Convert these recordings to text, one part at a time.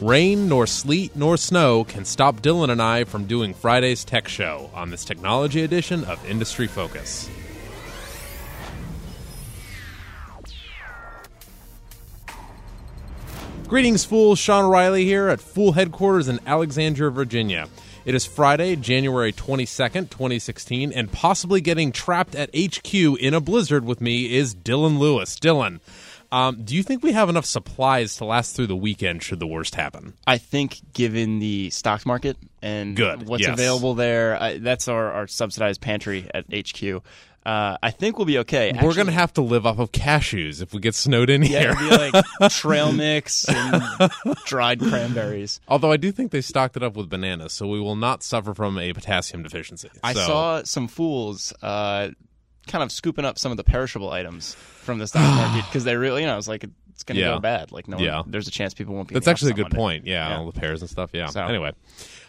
Rain, nor sleet, nor snow can stop Dylan and I from doing Friday's tech show on this technology edition of Industry Focus. Greetings, fools. Sean O'Reilly here at Fool Headquarters in Alexandria, Virginia. It is Friday, January 22nd, 2016, and possibly getting trapped at HQ in a blizzard with me is Dylan Lewis. Dylan, um, do you think we have enough supplies to last through the weekend should the worst happen? I think, given the stock market and Good, what's yes. available there, I, that's our, our subsidized pantry at HQ. Uh, I think we'll be okay. We're going to have to live off of cashews if we get snowed in yeah, here. be like trail mix and dried cranberries. Although I do think they stocked it up with bananas, so we will not suffer from a potassium deficiency. I So- saw some fools uh, kind of scooping up some of the perishable items from the stock market because they really, you know, it's like it's going to Yeah. go bad. Like no, one, Yeah. there's a chance people won't be. That's the actually a good Monday. point. Yeah, Yeah. all the pears and stuff. Yeah. So- Anyway,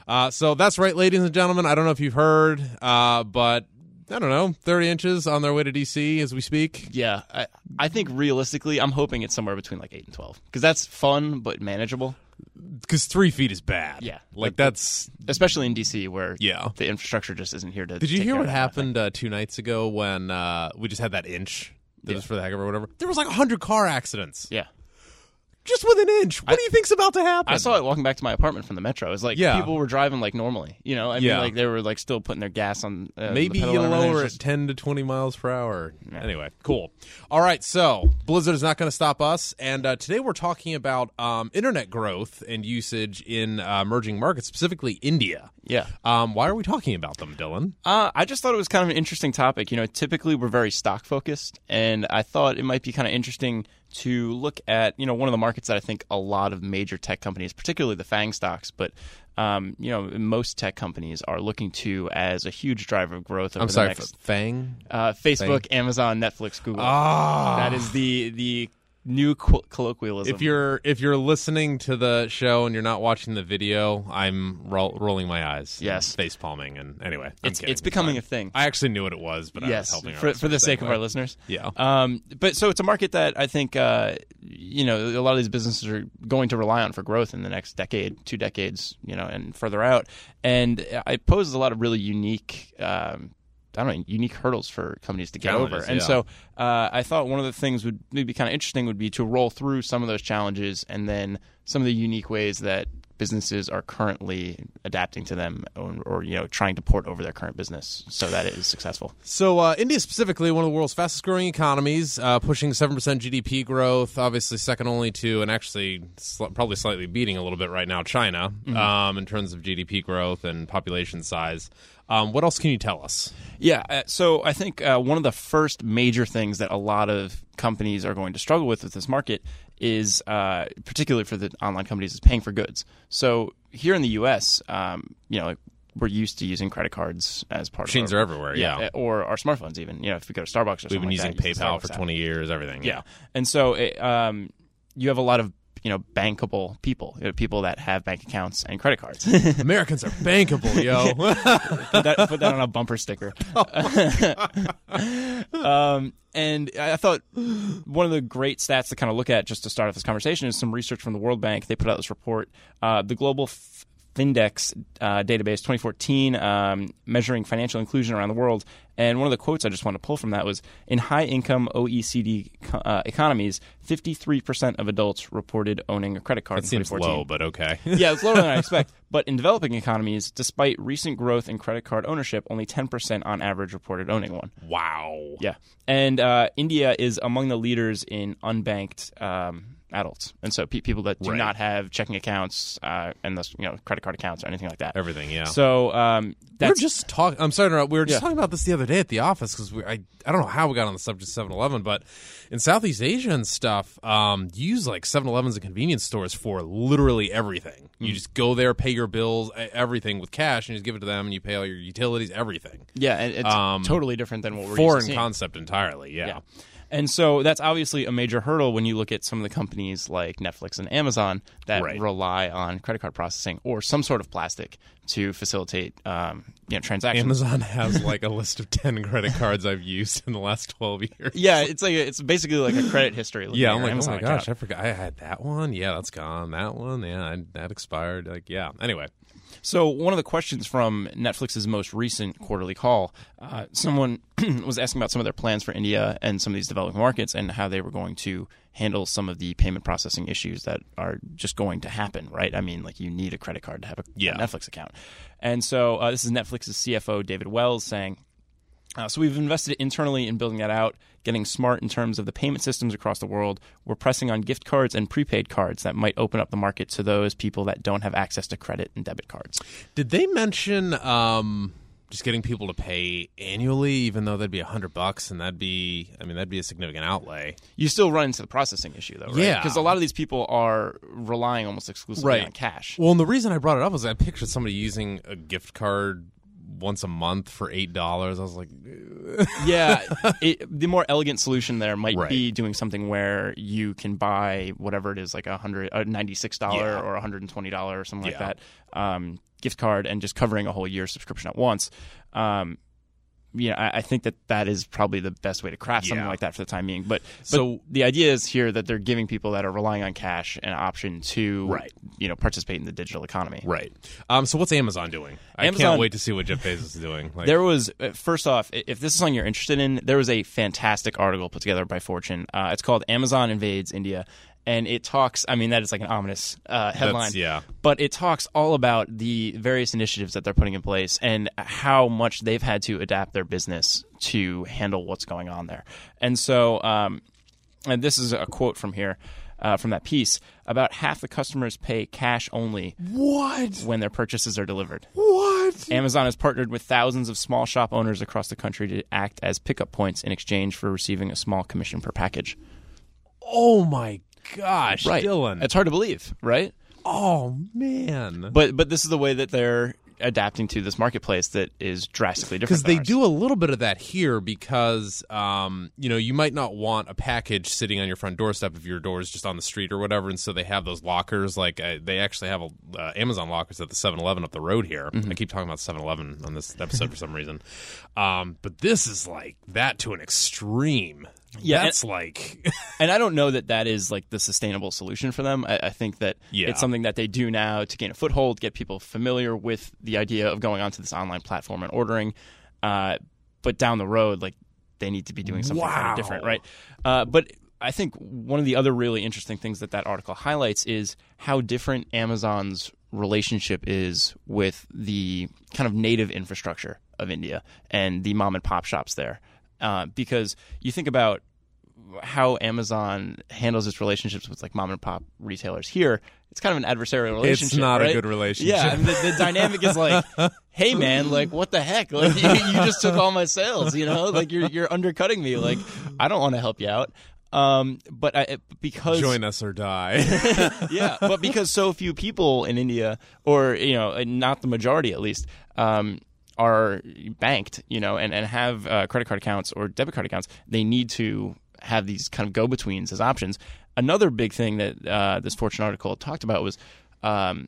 uh, so that's right, ladies and gentlemen. I don't know if you've heard, uh, but I don't know, 30 inches on their way to DC as we speak. Yeah, I, I think realistically, I'm hoping it's somewhere between like eight and twelve because that's fun but manageable, Because three feet is bad. Yeah. Like that's. especially in DC where Yeah. the infrastructure just isn't here to. Did you hear what of that kind of thing. happened uh, two nights ago when uh, we just had that inch? That Yeah. was for the heck of it or whatever. There was like 100 car accidents. Yeah, Just with an inch. What do you think's about to happen? I saw it walking back to my apartment from the metro. It was like Yeah. people were driving like normally. You know, I mean, Yeah. like they were like still putting their gas on. Uh, Maybe you lower it just- 10 to 20 miles per hour. Anyway, cool. All right, so Blizzard is not going to stop us. And uh, today we're talking about um, internet growth and usage in uh, emerging markets, specifically India. Yeah. Um, why are we talking about them, Dylan? Uh, I just thought it was kind of an interesting topic. You know, typically we're very stock focused, and I thought it might be kind of interesting to look at you know one of the markets that I think a lot of major tech companies, particularly the Fang stocks, but um, you know most tech companies are looking to as a huge driver of growth over I'm the sorry, next. Fang? uh, Facebook, Amazon, Netflix, Google. Ah. That is the the new co- colloquialism. If you're if you're listening to the show and you're not watching the video, I'm ro- rolling my eyes, Yes. face palming, and anyway, I'm it's kidding. it's becoming a thing. I actually knew what it was, but I was yes, helping for, for the sake of our listeners. Yeah. Um, but so it's a market that I think uh, you know a lot of these businesses are going to rely on for growth in the next decade, two decades, you know, and further out. And it poses a lot of really unique. Um, I don't know, unique hurdles for companies to get Challenges, over. And yeah. so uh, I thought one of the things would maybe be kind of interesting would be to roll through some of those challenges and then some of the unique ways that businesses are currently adapting to them or, or you know trying to port over their current business so that it is successful. So, uh, India specifically, one of the world's fastest growing economies, uh, pushing 7% GDP growth, obviously second only to, and actually sl- probably slightly beating a little bit right now, China, um, in terms of GDP growth and population size. Um, what else can you tell us? Yeah, uh, so I think uh, one of the first major things that a lot of companies are going to struggle with with this market is, uh, particularly for the online companies, is paying for goods. So here in the U.S., um, you know, like, we're used to using credit cards as part Machines of our, are everywhere, yeah. uh, or our smartphones even. You know, if we go to Starbucks or We've something been like using that, PayPal Starbucks for app. 20 years, everything. Yeah, and so it, um, you have a lot of you know bankable people, you know, people that have bank accounts and credit cards. Americans are bankable, yo. put, that, put that on a bumper sticker. um, and I thought one of the great stats to kind of look at just to start off this conversation is some research from the World Bank. They put out this report, uh, the Global F- Findex uh, database 2014, um, measuring financial inclusion around the world. And one of the quotes I just want to pull from that was In high income OECD uh, economies, 53% of adults reported owning a credit card That in seems 2014 low, but okay. yeah, it's lower than I expect. But in developing economies, despite recent growth in credit card ownership, only 10% on average reported owning one. wow. Yeah. And uh, India is among the leaders in unbanked um, adults. And so pe- people that do Right. not have checking accounts uh, and thus, you know, credit card accounts or anything like that. Everything, yeah. So um, we were just talking. I'm sorry to interrupt. We were just Yeah. talking about this the other day at the office because I I don't know how we got on the subject of 7-Eleven, but in Southeast Asia and stuff, um, you use like 7-Elevens and convenience stores for literally everything. Hmm. You just go there, pay your bills, everything with cash, and you just give it to them, and you pay all your utilities, everything. yeah, and it's Um, totally different than what we're Foreign used to seeing. concept entirely. Yeah. Yeah. And so that's obviously a major hurdle when you look at some of the companies like Netflix and Amazon that Right. rely on credit card processing or some sort of plastic to facilitate um, you know transactions. Amazon has like a list of 10 credit cards I've used in the last 12 years. Yeah, it's like a, it's basically like a credit history. Yeah, I'm like, Amazon oh my gosh, account. I forgot I had that one. Yeah, that's gone. That one, yeah, I, that expired. Like, yeah. Anyway, So one of the questions from Netflix's most recent quarterly call, uh, someone was asking about some of their plans for India and some of these developing markets and how they were going to handle some of the payment processing issues that are just going to happen, right? I mean, like you need a credit card to have a, Yeah. Netflix account. And so uh, this is Netflix's CFO, David Wells, saying, uh, so we've invested internally in building that out, getting smart in terms of the payment systems across the world. We're pressing on gift cards and prepaid cards that might open up the market to those people that don't have access to credit and debit cards. did they mention um, just getting people to pay annually, even though that'd be a hundred bucks, and that'd be, I mean, that'd be a significant outlay. You still run into the processing issue, though, right? Yeah. Because a lot of these people are relying almost exclusively Right. on cash. Well, and the reason I brought it up was I pictured somebody using a gift card once a month for eight dollars. I was like, yeah, it, the more elegant solution there might Right. be doing something where you can buy whatever it is, like a hundred, a ninety-six dollar Yeah. or a hundred and twenty dollar or something Yeah. like that um, gift card, and just covering a whole year subscription at once. Um, yeah, I, I think that that is probably the best way to craft something Yeah. like that for the time being. But, but So- the idea is here that they're giving people that are relying on cash an option to, Right. you know, participate in the digital economy. right. Um, so what's Amazon doing? I can't wait to see what Jeff Bezos is doing. Like, There was uh, first off, if this is something you're interested in, there was a fantastic article put together by Fortune. Uh, it's called "Amazon Invades India," and it talks. I mean, that is like an ominous uh, headline. yeah. But it talks all about the various initiatives that they're putting in place and how much they've had to adapt their business to handle what's going on there. And so, um, and this is a quote from here. Uh, from that piece, about half the customers pay cash only what? when their purchases are delivered. What? Amazon has partnered with thousands of small shop owners across the country to act as pickup points in exchange for receiving a small commission per package. Oh my gosh, Right. Dylan. It's hard to believe, right? oh man. But but this is the way that they're adapting to this marketplace that is drastically different. because they ours. do a little bit of that here because um, you know you might not want a package sitting on your front doorstep if your door is just on the street or whatever and so they have those lockers like uh, they actually have a, uh, amazon lockers at the 7-eleven up the road here Mm-hmm. i keep talking about 7-eleven on this episode for some reason um, but this is like that to an extreme Yeah, that's like and I don't know that that is like the sustainable solution for them. I, I think that Yeah. it's something that they do now to gain a foothold, get people familiar with the idea of going onto this online platform and ordering. Uh, but down the road, like they need to be doing something kind of different, right? Uh, but I think one of the other really interesting things that that article highlights is how different Amazon's relationship is with the kind of native infrastructure of India and the mom and pop shops there. Uh, because you think about how Amazon handles its relationships with like mom and pop retailers here, it's kind of an adversarial relationship. It's not a good relationship. Yeah, and the, the dynamic is like, hey man, like what the heck? Like you, you just took all my sales, you know? Like you're you're undercutting me. Like I don't want to help you out. Um, but I, because join us or die yeah, but because so few people in India, or you know, not the majority at least, um, are banked, you know, and and have uh, credit card accounts or debit card accounts, they need to have these kind of go betweens as options. Another big thing that uh, this Fortune article talked about was um,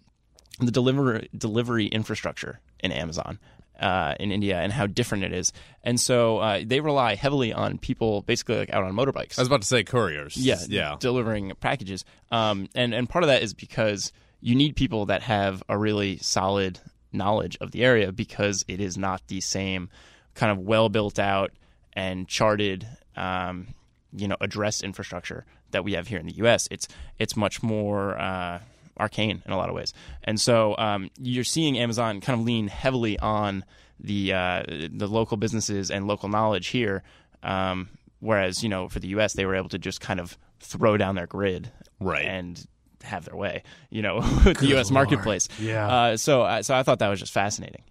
the delivery delivery infrastructure in Amazon. Uh, in India and how different it is, and so uh, they rely heavily on people basically like out on motorbikes. i was about to say couriers Yeah, yeah delivering packages. Um, and and part of that is because you need people that have a really solid knowledge of the area because it is not the same kind of well built out and charted, um, you know, address infrastructure that we have here in the U.S. It's it's much more. Uh, arcane in a lot of ways, and so um, you're seeing Amazon kind of lean heavily on the uh, the local businesses and local knowledge here, um, whereas you know for the U.S. they were able to just kind of throw down their grid Right. and have their way, you know, with the U.S. marketplace. Yeah. Uh, so uh, so I thought that was just fascinating.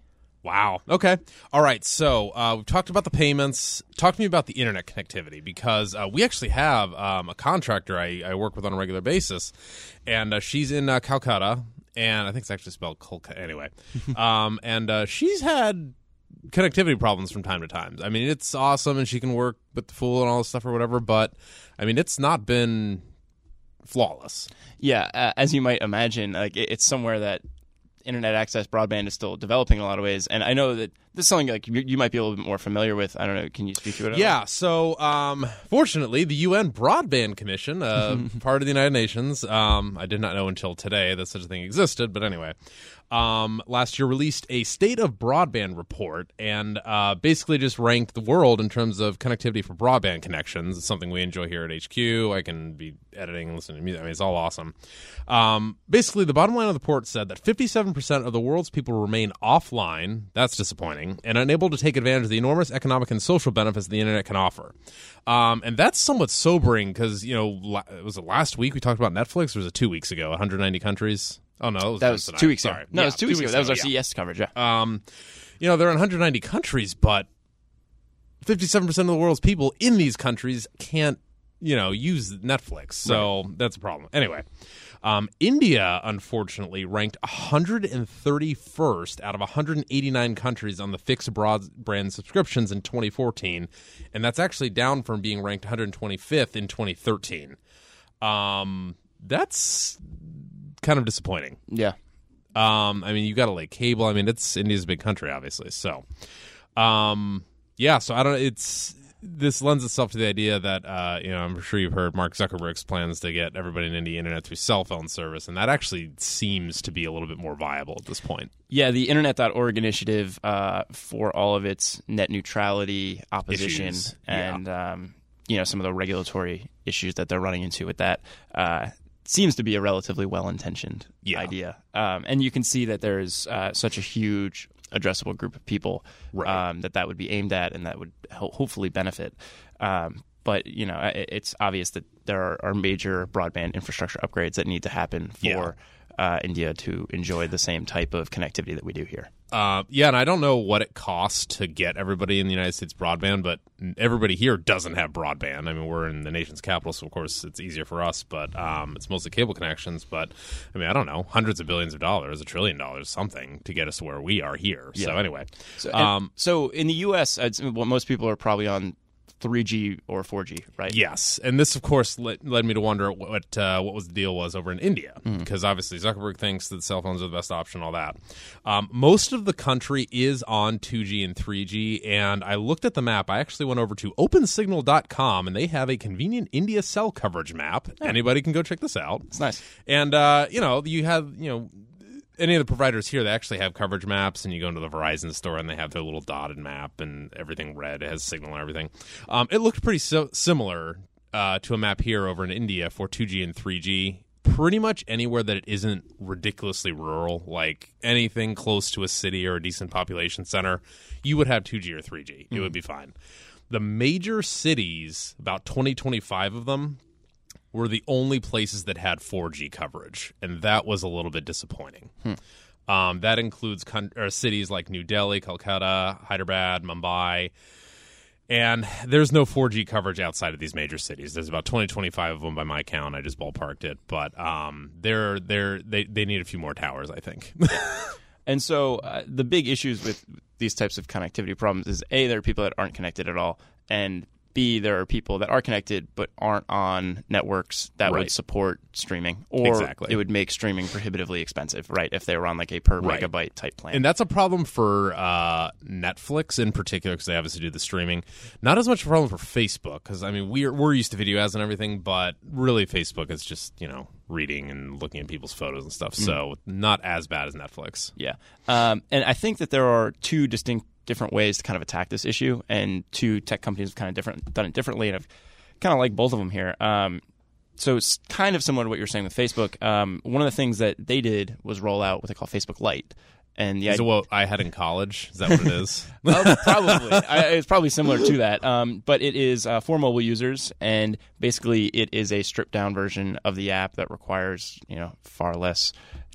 Wow. Okay. All right. So uh, we've talked about the payments. Talk to me about the internet connectivity because uh, we actually have um, a contractor I, I work with on a regular basis, and uh, she's in uh, Calcutta, and I think it's actually spelled Kolkata anyway. um, and uh, she's had connectivity problems from time to time. I mean, it's awesome and she can work with the fool and all this stuff or whatever, but I mean, it's not been flawless. Yeah, uh, as you might imagine, like it, it's somewhere that internet access broadband is still developing in a lot of ways. And I know that this is something like you, you might be a little bit more familiar with. I don't know. Can you speak to it? Yeah. So, um, fortunately, the UN Broadband Commission, uh, part of the United Nations, um, I did not know until today that such a thing existed. But anyway, um, last year released a state of broadband report and uh, basically just ranked the world in terms of connectivity for broadband connections. It's something we enjoy here at HQ. I can be editing and listening to music. I mean, it's all awesome. Um, basically, the bottom line of the report said that 57% of the world's people remain offline. That's disappointing and unable to take advantage of the enormous economic and social benefits the internet can offer. Um, and that's somewhat sobering because, you know, la- was it last week we talked about Netflix or was it two weeks ago? 190 countries? Oh no, that was two weeks Sorry. ago. No, Yeah, it was two, weeks ago. That was our yeah. CES coverage. Yeah. Um, you know, they're in 190 countries, but 57% of the world's people in these countries can't, you know, use Netflix. So that's a problem. Anyway, um, India, unfortunately, ranked 131st out of 189 countries on the fixed broadband subscriptions in 2014. And that's actually down from being ranked 125th in 2013. Um, that's kind of disappointing. yeah. Um, I mean, you got to lay cable. I mean, it's India's a big country, obviously. So, um, yeah. So I don't. It's this lends itself to the idea that uh, you know I'm sure you've heard Mark Zuckerberg's plans to get everybody in India internet through cell phone service, and that actually seems to be a little bit more viable at this point. Yeah, the Internet.org initiative uh, for all of its net neutrality opposition Issues, yeah. and um, you know some of the regulatory issues that they're running into with that uh, seems to be a relatively well-intentioned Yeah. idea. Um, and you can see that there is uh, such a huge addressable group of people Right. um, that that would be aimed at and that would ho- hopefully benefit. Um, but you know, it- it's obvious that there are, are major broadband infrastructure upgrades that need to happen for Yeah. Uh, India to enjoy the same type of connectivity that we do here. Uh, yeah, and I don't know what it costs to get everybody in the United States broadband, but everybody here doesn't have broadband. I mean, we're in the nation's capital, so of course it's easier for us, but um, it's mostly cable connections. But I mean, I don't know, hundreds of billions of dollars, a trillion dollars, something to get us to where we are here. So anyway, So, um, so in the U.S., what most people are probably on 3G or 4G, right? Yes, and this, of course, led, led me to wonder what uh, what was the deal was over in India, because obviously Zuckerberg thinks that cell phones are the best option, all that. Um, most of the country is on 2G and 3G, and I looked at the map. I actually went over to OpenSignal.com, and they have a convenient India cell coverage map. Anybody can go check this out. It's nice. And uh, you know, you have you know any of the providers here, they actually have coverage maps, and you go into the Verizon store and they have their little dotted map and everything red. It has signal and everything. Um, it looked pretty so- similar uh, to a map here over in India for 2G and 3G. Pretty much anywhere that it isn't ridiculously rural, like anything close to a city or a decent population center, you would have 2G or 3G. It would be fine. The major cities, about 20, 25 of them, were the only places that had 4G coverage, and that was a little bit disappointing. Um, that includes con- cities like New Delhi, Calcutta, Hyderabad, Mumbai, and there's no 4G coverage outside of these major cities. There's about 20, 25 of them by my count. I just ballparked it, but um, they're they're they they need a few more towers, I think. And so uh, the big issues with these types of connectivity problems is A, there are people that aren't connected at all, and B, there are people that are connected but aren't on networks that Right. would support streaming, or Exactly. it would make streaming prohibitively expensive, right? If they were on like a per Right. megabyte type plan. And that's a problem for uh, Netflix in particular because they obviously do the streaming. Not as much a problem for Facebook because I mean we're we're used to video ads and everything, but really Facebook is just you know reading and looking at people's photos and stuff. So not as bad as Netflix. Yeah. Um, and I think that there are two distinct different ways to kind of attack this issue, and two tech companies have kind of different done it differently, and I've kind of like both of them here. Um, so it's kind of similar to what you were saying with Facebook. Um, one of the things that they did was roll out what they call Facebook Lite, and the Is it what I had in college? Is that what it is? Oh, probably. I, it's probably similar to that. Um, but it is uh, for mobile users, and basically, it is a stripped down version of the app that requires you know far less.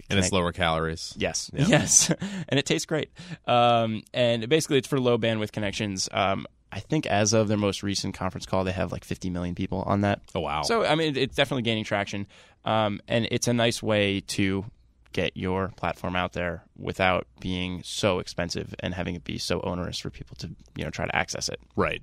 And it's connect- lower calories. Yes, yes, and it tastes great. Um, and basically, it's for low bandwidth connections. Um, I think as of their most recent conference call, they have like 50 million people on that. Oh wow! So I mean, it's definitely gaining traction, um, and it's a nice way to get your platform out there without being so expensive and having it be so onerous for people to you know try to access it. Right.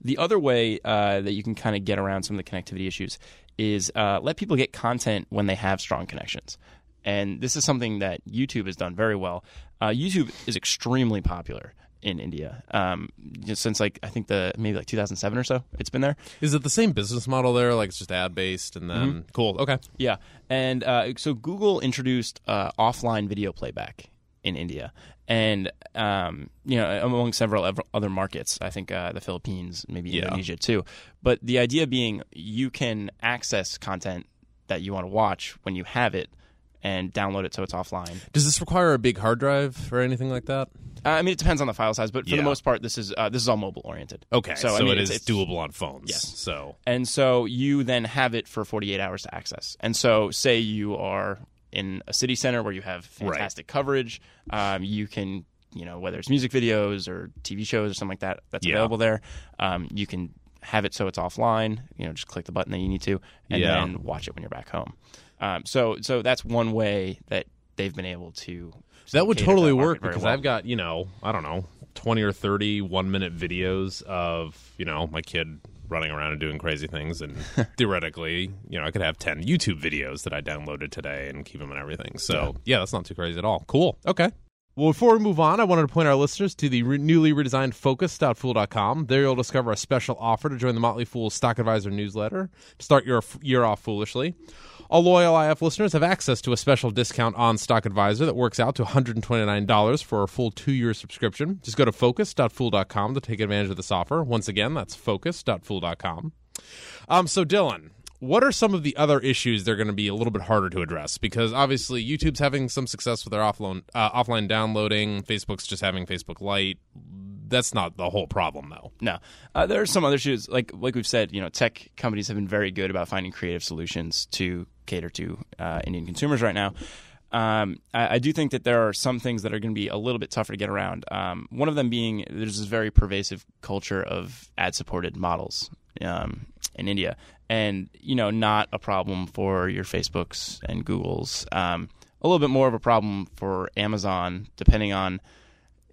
The other way uh, that you can kind of get around some of the connectivity issues is uh, let people get content when they have strong connections. And this is something that YouTube has done very well. Uh, YouTube is extremely popular in India um, since like I think the maybe like 2007 or so. It's been there. Is it the same business model there? Like it's just ad based and then cool. Okay. Yeah, and uh, so Google introduced uh, offline video playback in India, and um, you know among several other markets, I think uh, the Philippines, maybe Yeah. Indonesia too. But the idea being, you can access content that you want to watch when you have it. And download it so it's offline. Does this require a big hard drive or anything like that? Uh, I mean, it depends on the file size, but for Yeah. the most part, this is uh, this is all mobile oriented. Okay. So, I mean, it it's- is it's- doable on phones. Yes. So And so you then have it for 48 hours to access. And so, say you are in a city center where you have fantastic coverage, um, you can, you know, whether it's music videos or TV shows or something like that, that's Yeah. available there. Um, you can have it so it's offline. You know, just click the button that you need to, and Yeah. then watch it when you're back home. Um, so, so that's one way that they've been able to. that would to totally market work because well. I've got, you know, I don't know, 20 or 30 one minute videos of, you know, my kid running around and doing crazy things. And theoretically, you know, I could have 10 YouTube videos that I downloaded today and keep them and everything. So, yeah, that's not too crazy at all. Cool. Okay. Well, before we move on, I wanted to point our listeners to the re- newly redesigned focus.fool.com. There you'll discover a special offer to join the Motley Fool Stock Advisor newsletter to start your year off foolishly. All loyal IF listeners have access to a special discount on Stock Advisor that works out to $129 for a full two year subscription. Just go to focus.fool.com to take advantage of this offer. Once again, that's focus.fool.com. Um, so, Dylan, what are some of the other issues they're going to be a little bit harder to address? Because obviously, YouTube's having some success with their offline uh, offline downloading. Facebook's just having Facebook Lite. That's not the whole problem, though. No, uh, there are some other issues. Like like we've said, you know, tech companies have been very good about finding creative solutions to cater to uh, Indian consumers right now. Um, I, I do think that there are some things that are going to be a little bit tougher to get around. Um, one of them being there's this very pervasive culture of ad-supported models um, in India, and you know, not a problem for your Facebooks and Googles. Um, a little bit more of a problem for Amazon, depending on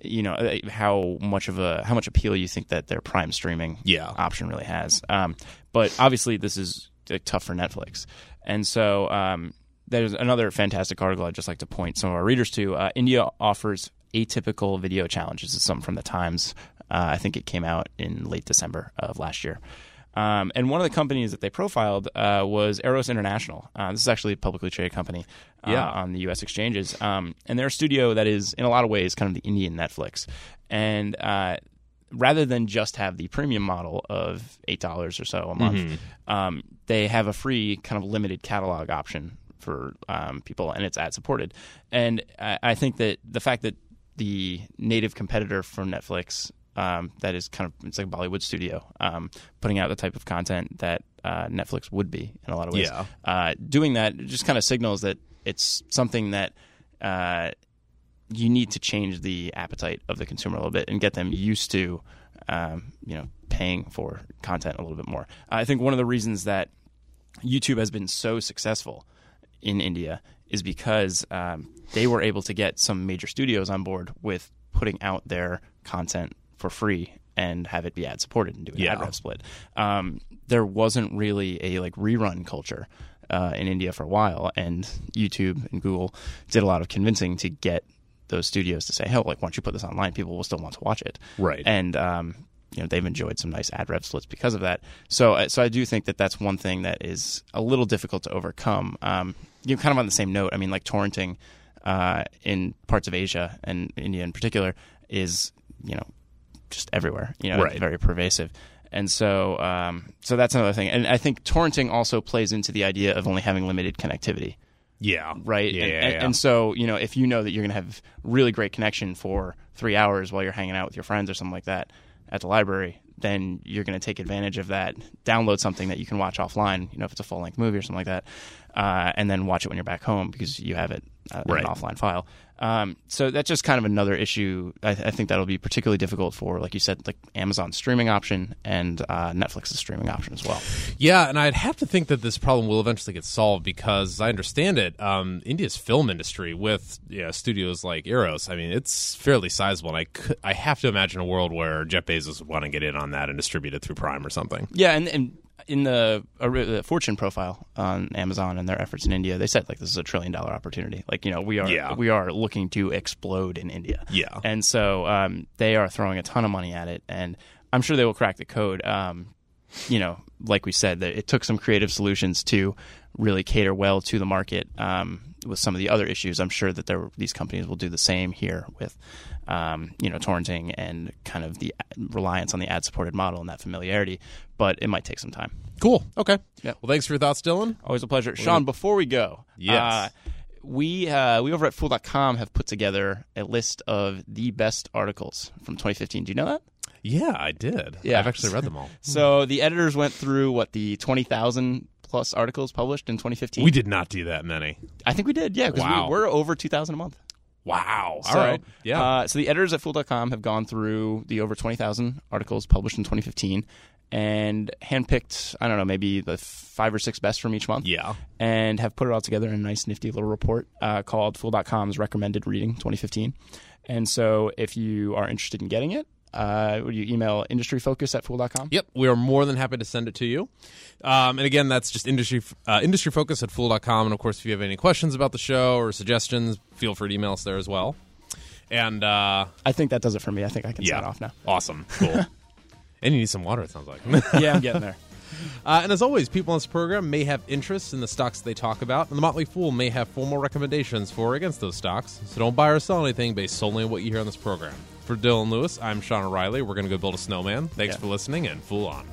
you know uh, how much of a how much appeal you think that their prime streaming Yeah. option really has. Um, but obviously, this is like, tough for Netflix, and so um, there's another fantastic article I'd just like to point some of our readers to. Uh, India offers atypical video challenges. Is something from the Times. Uh, I think it came out in late December of last year. Um, and one of the companies that they profiled uh, was Eros International. Uh, this is actually a publicly traded company uh, Yeah. on the U.S. exchanges. Um, and they're a studio that is, in a lot of ways, kind of the Indian Netflix. And uh, rather than just have the premium model of $8 or so a month, um, they have a free kind of limited catalog option for um, people, and it's ad supported. And I, I think that the fact that the native competitor for Netflix um, that is kind of it's like a Bollywood studio um, putting out the type of content that uh, Netflix would be in a lot of ways. Yeah. Uh, doing that just kind of signals that it's something that uh, you need to change the appetite of the consumer a little bit and get them used to um, you know paying for content a little bit more. I think one of the reasons that YouTube has been so successful in India is because um, they were able to get some major studios on board with putting out their content for free and have it be ad supported and do an Yeah. ad rev split. Um, there wasn't really a like rerun culture uh, in India for a while, and YouTube and Google did a lot of convincing to get those studios to say, "Hey, like once you put this online, people will still want to watch it." Right. and um, you know they've enjoyed some nice ad rev splits because of that. So, uh, so I do think that that's one thing that is a little difficult to overcome. Um, you know, kind of on the same note, I mean, like torrenting uh, in parts of Asia and India in particular is you know just everywhere. You know, Right. very pervasive. And so, um, so that's another thing. And I think torrenting also plays into the idea of only having limited connectivity yeah. right? Yeah. and, yeah, and, yeah. and so, you know, if you know that you're going to have really great connection for three hours while you're hanging out with your friends or something like that at the library, then you're going to take advantage of that. Download something that you can watch offline, you know, if it's a full length movie or something like that, uh, and then watch it when you're back home because you have it uh, Right. an offline file. Um, so that's just kind of another issue. I, I think that'll be particularly difficult for, like you said, like Amazon's streaming option and uh, Netflix's streaming option as well. Yeah, and I'd have to think that this problem will eventually get solved because, as I understand it, um, India's film industry with you know, studios like Eros, I mean, it's fairly sizable. And I, could, I have to imagine a world where Jeff Bezos would want to get in on that and distribute it through Prime or something. Yeah, and, and in the, uh, the Fortune profile on Amazon and their efforts in India, they said like this is a trillion dollar opportunity. Like you know we are Yeah. we are looking to explode in India. Yeah. and so um, they are throwing a ton of money at it, and I'm sure they will crack the code. Um, you know, like we said, that it took some creative solutions to really cater well to the market. Um, with some of the other issues, I'm sure that there these companies will do the same here with, um, you know, torrenting and kind of the reliance on the ad-supported model and that familiarity. But it might take some time. Cool. Okay. Yeah. Well, thanks for your thoughts, Dylan. Always a pleasure, Sean. Before we go, Yes. uh, we uh, we over at Fool.com have put together a list of the best articles from 2015. Do you know that? Yeah, I did. Yeah. I've actually read them all. So the editors went through what the 20,000 plus articles published in 2015. We did not do that many. I think we did, yeah, because Wow. we, we're over 2,000 a month. Wow. So, all right. Yeah. Uh, so the editors at Fool.com have gone through the over 20,000 articles published in 2015 and handpicked, I don't know, maybe the five or six best from each month. yeah. And have put it all together in a nice, nifty little report uh, called Fool.com's Recommended Reading 2015. And so if you are interested in getting it, uh, would you email industryfocus at Fool.com? Yep, we are more than happy to send it to you. Um, and again, that's just industry uh, industry focus at fool.com. And of course, if you have any questions about the show or suggestions, feel free to email us there as well. And uh, I think that does it for me. I think I can yeah, sign off now. awesome, cool. and you need some water. It sounds like. yeah, I'm getting there. Uh, and as always, people on this program may have interests in the stocks they talk about, and the Motley Fool may have formal recommendations for or against those stocks. So don't buy or sell anything based solely on what you hear on this program. For Dylan Lewis, I'm Sean O'Reilly. We're going to go build a snowman. Thanks Yeah. for listening, and Fool on.